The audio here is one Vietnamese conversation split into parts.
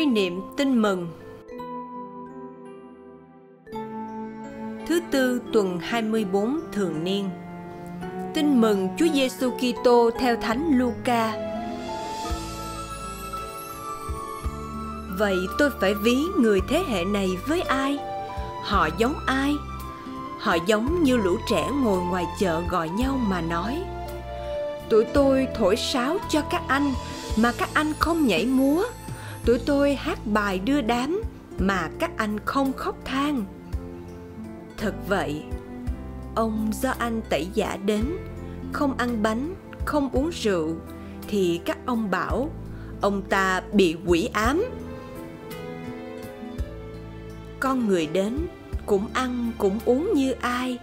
Suy niệm tin mừng Thứ tư, tuần 24 thường niên Tin mừng Chúa Giêsu Kitô theo Thánh Luca. Vậy tôi phải ví người thế hệ này với ai? Họ giống ai? Họ giống như lũ trẻ ngồi ngoài chợ gọi nhau mà nói, Tụi tôi thổi sáo cho các anh mà các anh không nhảy múa tụi tôi hát bài đưa đám mà các anh không khóc than. Thật vậy, ông do anh tẩy giả đến, không ăn bánh, không uống rượu, thì các ông bảo, ông ta bị quỷ ám. Con người đến, cũng ăn, cũng uống như ai,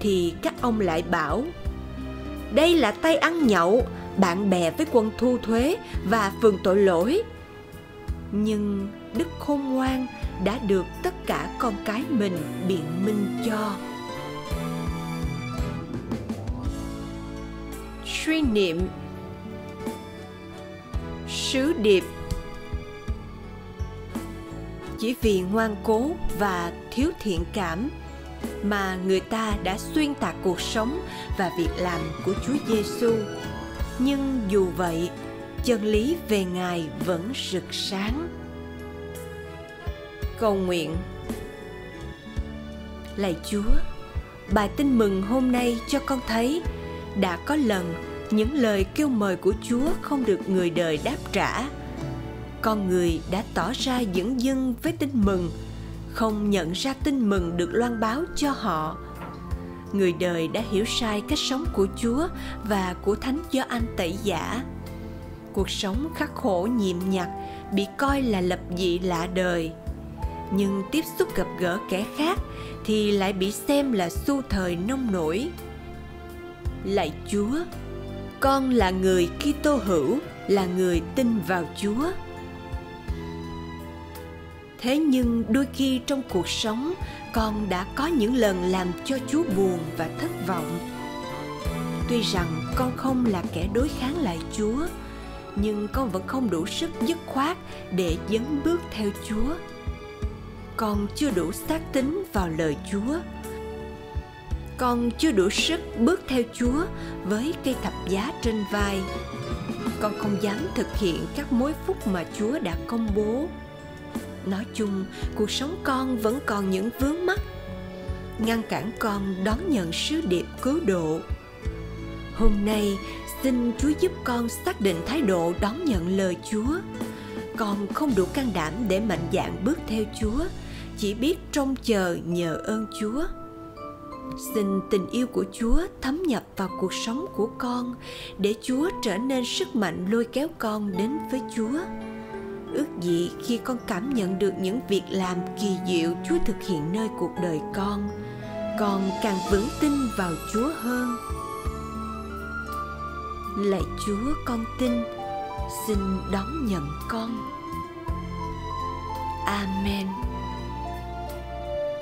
thì các ông lại bảo, đây là tay ăn nhậu, bạn bè với quân thu thuế và phường tội lỗi nhưng đức khôn ngoan đã được tất cả con cái mình biện minh cho. Suy niệm. Sứ điệp. Chỉ vì ngoan cố và thiếu thiện cảm mà người ta đã xuyên tạc cuộc sống và việc làm của Chúa Giêsu. Nhưng dù vậy, chân lý về Ngài vẫn rực sáng. Cầu nguyện Lạy Chúa, bài tin mừng hôm nay cho con thấy đã có lần những lời kêu mời của Chúa không được người đời đáp trả. Con người đã tỏ ra dững dưng với tin mừng, không nhận ra tin mừng được loan báo cho họ. Người đời đã hiểu sai cách sống của Chúa và của Thánh Gioan Tẩy Giả cuộc sống khắc khổ nhiệm nhặt, bị coi là lập dị lạ đời. Nhưng tiếp xúc gặp gỡ kẻ khác thì lại bị xem là xu thời nông nổi. Lạy chúa, con là người kitô hữu, là người tin vào chúa. Thế nhưng đôi khi trong cuộc sống, con đã có những lần làm cho chúa buồn và thất vọng. Tuy rằng con không là kẻ đối kháng lại chúa nhưng con vẫn không đủ sức dứt khoát để dấn bước theo chúa. Con chưa đủ xác tín vào lời chúa. Con chưa đủ sức bước theo chúa với cây thập giá trên vai. Con không dám thực hiện các mối phúc mà chúa đã công bố. Nói chung, cuộc sống con vẫn còn những vướng mắc. Ngăn cản con đón nhận sứ điệp cứu độ. Hôm nay Xin Chúa giúp con xác định thái độ đón nhận lời Chúa. Con không đủ can đảm để mạnh dạn bước theo Chúa, chỉ biết trông chờ nhờ ơn Chúa. Xin tình yêu của Chúa thấm nhập vào cuộc sống của con để Chúa trở nên sức mạnh lôi kéo con đến với Chúa. Ước gì khi con cảm nhận được những việc làm kỳ diệu Chúa thực hiện nơi cuộc đời con, con càng vững tin vào Chúa hơn lạy chúa con tin, xin đón nhận con. Amen.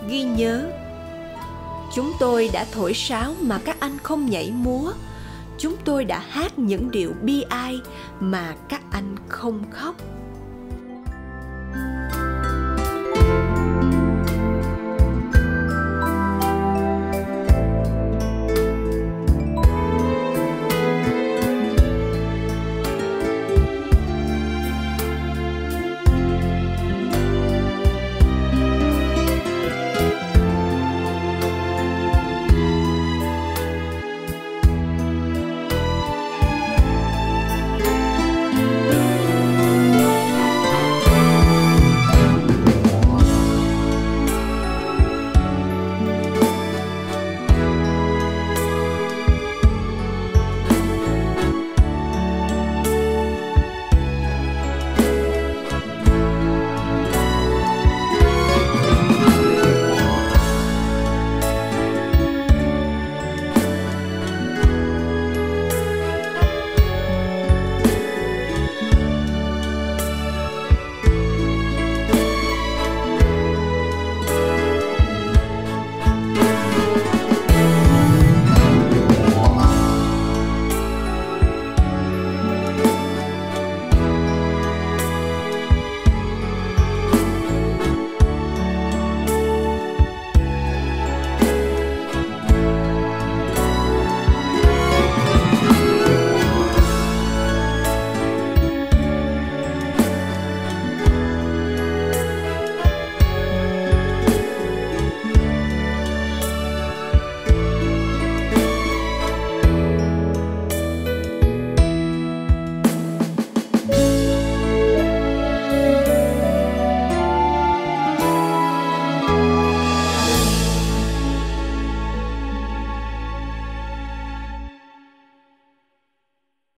Ghi nhớ, chúng tôi đã thổi sáo mà các anh không nhảy múa. Chúng tôi đã hát những điệu bi ai mà các anh không khóc.